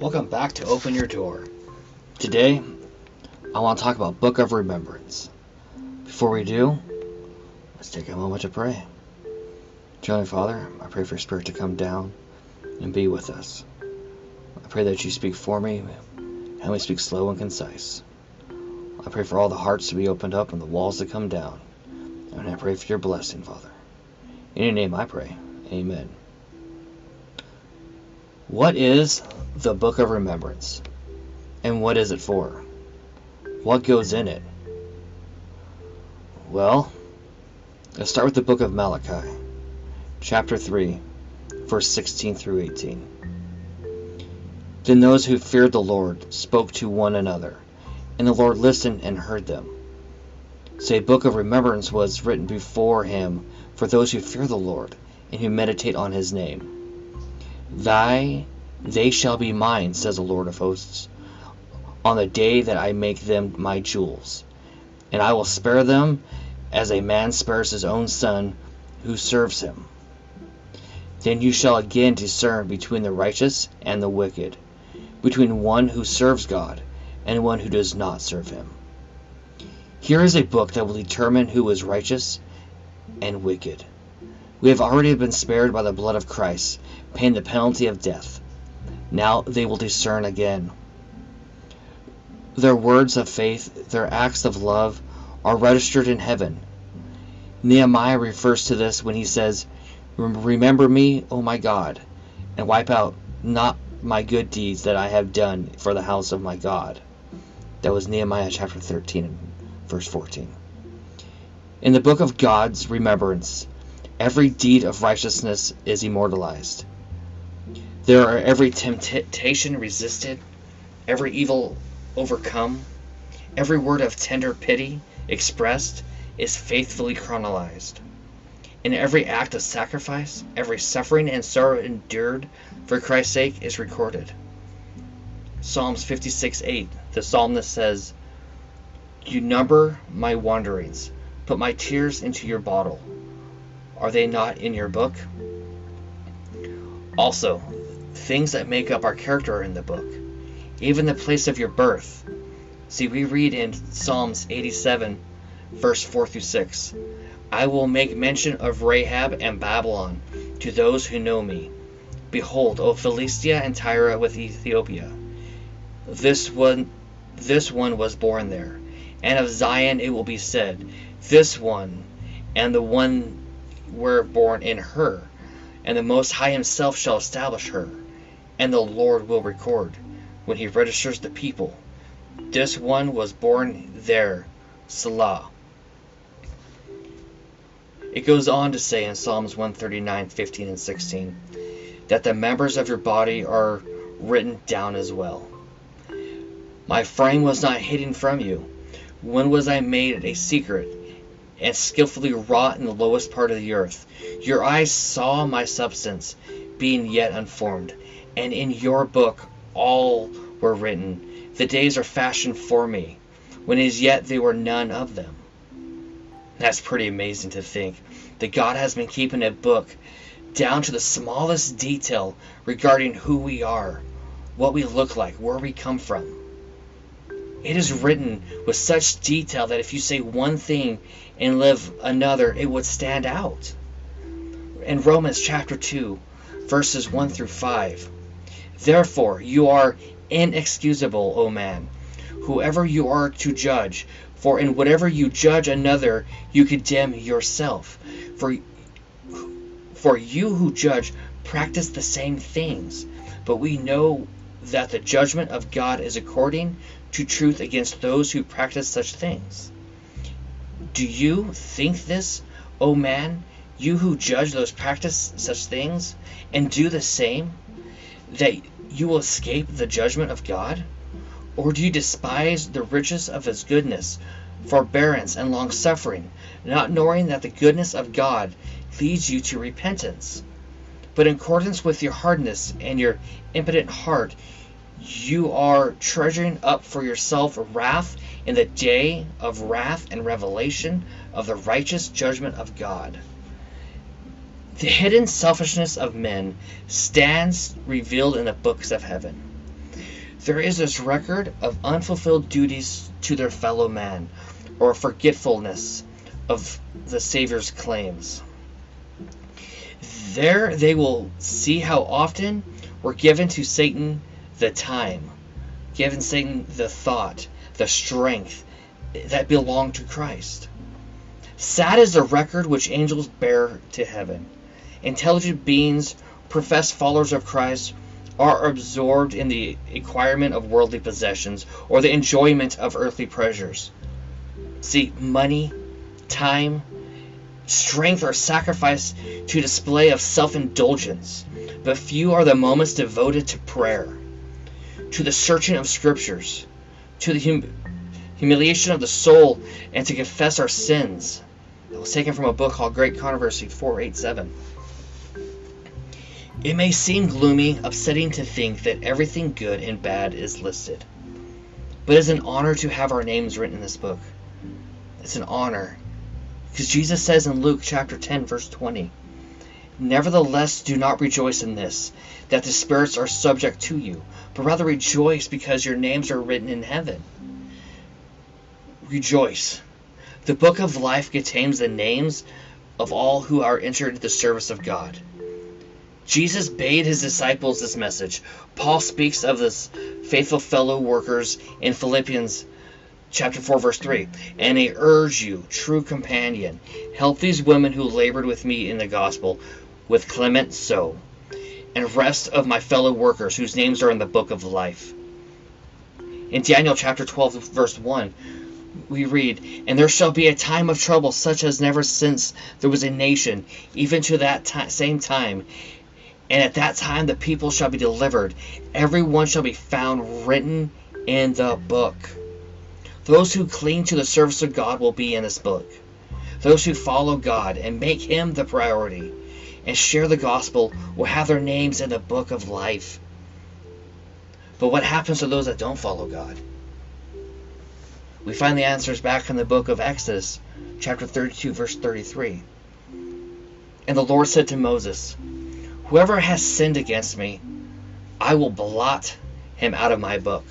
Welcome back to Open Your Door. Today, I want to talk about Book of Remembrance. Before we do, let's take a moment to pray. Heavenly Father, I pray for your Spirit to come down and be with us. I pray that you speak for me and we speak slow and concise. I pray for all the hearts to be opened up and the walls to come down. And I pray for your blessing, Father. In your name I pray. Amen. What is the Book of Remembrance? And what is it for? What goes in it? Well, let's start with the book of Malachi, chapter 3, verse 16 through 18. Then those who feared the Lord spoke to one another, and the Lord listened and heard them. So a book of remembrance was written before him for those who fear the Lord and who meditate on his name. Thy they shall be mine, says the Lord of hosts, on the day that I make them my jewels. And I will spare them as a man spares his own son who serves him. Then you shall again discern between the righteous and the wicked, between one who serves God and one who does not serve him. Here is a book that will determine who is righteous and wicked. We have already been spared by the blood of Christ, paying the penalty of death. Now they will discern again. Their words of faith, their acts of love, are registered in heaven. Nehemiah refers to this when he says, Remember me, O my God, and wipe out not my good deeds that I have done for the house of my God. That was Nehemiah chapter 13, verse 14. In the book of God's remembrance, every deed of righteousness is immortalized. There are every temptation resisted, every evil overcome, every word of tender pity expressed is faithfully chronologized. In every act of sacrifice, every suffering and sorrow endured for Christ's sake is recorded. Psalms 56 8, the psalmist says, You number my wanderings, put my tears into your bottle. Are they not in your book? Also, things that make up our character are in the book, even the place of your birth. See, we read in Psalms 87, verse 4 through 6 I will make mention of Rahab and Babylon to those who know me. Behold, O Philistia and Tyre with Ethiopia. This one, this one was born there. And of Zion it will be said, This one, and the one were born in her. And the Most High Himself shall establish her and the Lord will record when he registers the people. This one was born there, Selah. It goes on to say in Psalms 139, 15, and 16 that the members of your body are written down as well. My frame was not hidden from you. When was I made a secret and skillfully wrought in the lowest part of the earth? Your eyes saw my substance, being yet unformed and in your book all were written. The days are fashioned for me, when as yet they were none of them. That's pretty amazing to think that God has been keeping a book down to the smallest detail regarding who we are, what we look like, where we come from. It is written with such detail that if you say one thing and live another, it would stand out. In Romans chapter 2, verses 1 through 5, Therefore you are inexcusable, O man, whoever you are to judge, for in whatever you judge another, you condemn yourself. For, for you who judge practice the same things, but we know that the judgment of God is according to truth against those who practice such things. Do you think this, O man, you who judge those practice such things, and do the same? that you will escape the judgment of God? Or do you despise the riches of his goodness, forbearance, and long suffering, not knowing that the goodness of God leads you to repentance? But in accordance with your hardness and your impotent heart, you are treasuring up for yourself wrath in the day of wrath and revelation of the righteous judgment of God. The hidden selfishness of men stands revealed in the books of heaven. there is this record of unfulfilled duties to their fellow man, or forgetfulness of the Savior's claims. There they will see how often we're given to Satan the time, given Satan the thought, the strength that belong to Christ. Sad is the record which angels bear to heaven. Intelligent beings, professed followers of Christ, are absorbed in the acquirement of worldly possessions or the enjoyment of earthly pleasures. See, money, time, strength are sacrificed to display of self-indulgence, but few are the moments devoted to prayer, to the searching of scriptures, to the hum- humiliation of the soul, and to confess our sins. That was taken from a book called Great Controversy 487. It may seem gloomy, upsetting to think that everything good and bad is listed. But it's an honor to have our names written in this book. It's an honor. Because Jesus says in Luke chapter 10, verse 20, Nevertheless, do not rejoice in this, that the spirits are subject to you, but rather rejoice because your names are written in heaven. Rejoice. The book of life contains the names of all who are entered the service of God. Jesus bade his disciples this message. Paul speaks of this faithful fellow workers in Philippians chapter 4 verse 3 and i urge you true companion help these women who labored with me in the gospel with clement so and rest of my fellow workers whose names are in the book of life in daniel chapter 12 verse 1 we read and there shall be a time of trouble such as never since there was a nation even to that t- same time and at that time the people shall be delivered. Every one shall be found written in the book. Those who cling to the service of God will be in this book. Those who follow God and make Him the priority and share the gospel will have their names in the book of life. But what happens to those that don't follow God? We find the answers back in the book of Exodus, chapter 32, verse 33. And the Lord said to Moses, Whoever has sinned against me, I will blot him out of my book.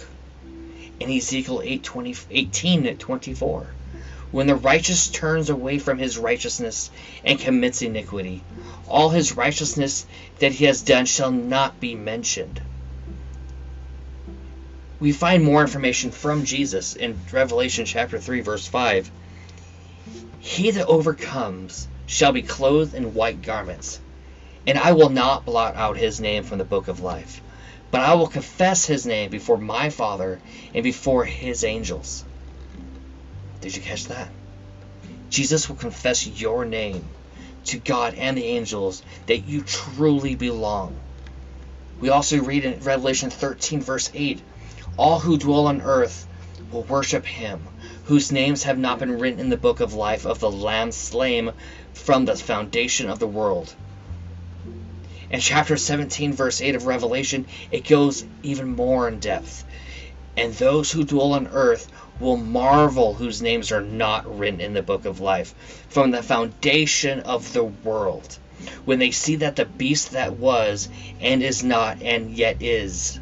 In Ezekiel 8, 20, 18 24. When the righteous turns away from his righteousness and commits iniquity, all his righteousness that he has done shall not be mentioned. We find more information from Jesus in Revelation chapter 3, verse 5. He that overcomes shall be clothed in white garments and I will not blot out his name from the book of life, but I will confess his name before my Father and before his angels. Did you catch that? Jesus will confess your name to God and the angels that you truly belong. We also read in Revelation 13, verse 8 All who dwell on earth will worship him, whose names have not been written in the book of life of the Lamb slain from the foundation of the world. In chapter 17, verse 8 of Revelation, it goes even more in depth. And those who dwell on earth will marvel whose names are not written in the book of life from the foundation of the world. When they see that the beast that was and is not and yet is.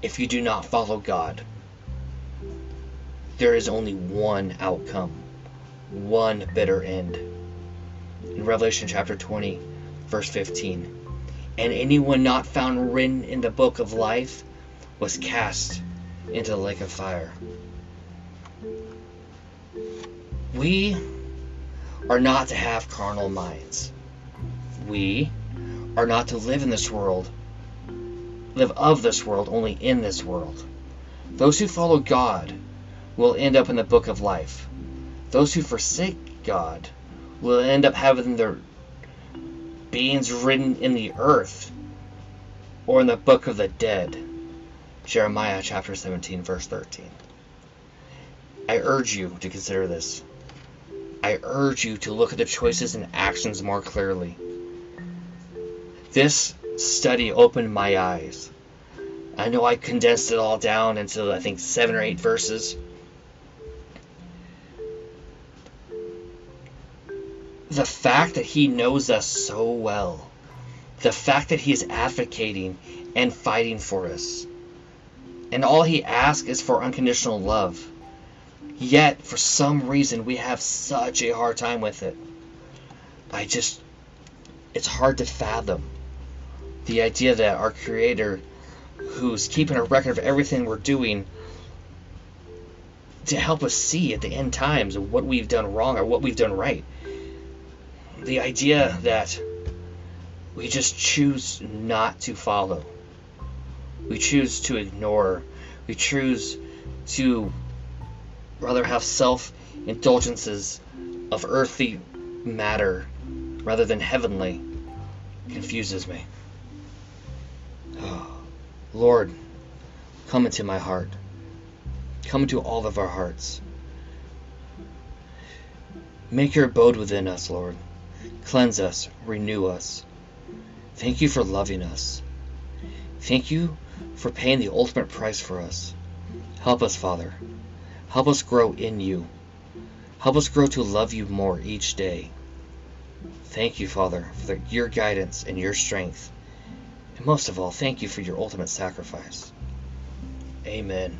If you do not follow God, there is only one outcome, one bitter end. In Revelation chapter 20, verse 15. And anyone not found written in the book of life was cast into the lake of fire. We are not to have carnal minds. We are not to live in this world, live of this world, only in this world. Those who follow God will end up in the book of life. Those who forsake God will end up having their beings written in the earth or in the book of the dead. Jeremiah chapter 17, verse 13. I urge you to consider this. I urge you to look at the choices and actions more clearly. This study opened my eyes. I know I condensed it all down into, I think, seven or eight verses. The fact that he knows us so well, the fact that he is advocating and fighting for us. And all He asks is for unconditional love. Yet, for some reason, we have such a hard time with it. I just, it's hard to fathom the idea that our Creator, who's keeping a record of everything we're doing, to help us see at the end times what we've done wrong or what we've done right. The idea that we just choose not to follow, we choose to ignore, we choose to rather have self indulgences of earthly matter rather than heavenly confuses me. Oh, Lord, come into my heart. Come into all of our hearts. Make your abode within us, Lord. Cleanse us, renew us. Thank you for loving us. Thank you for paying the ultimate price for us. Help us, Father. Help us grow in you. Help us grow to love you more each day. Thank you, Father, for the, your guidance and your strength. And most of all, thank you for your ultimate sacrifice. Amen.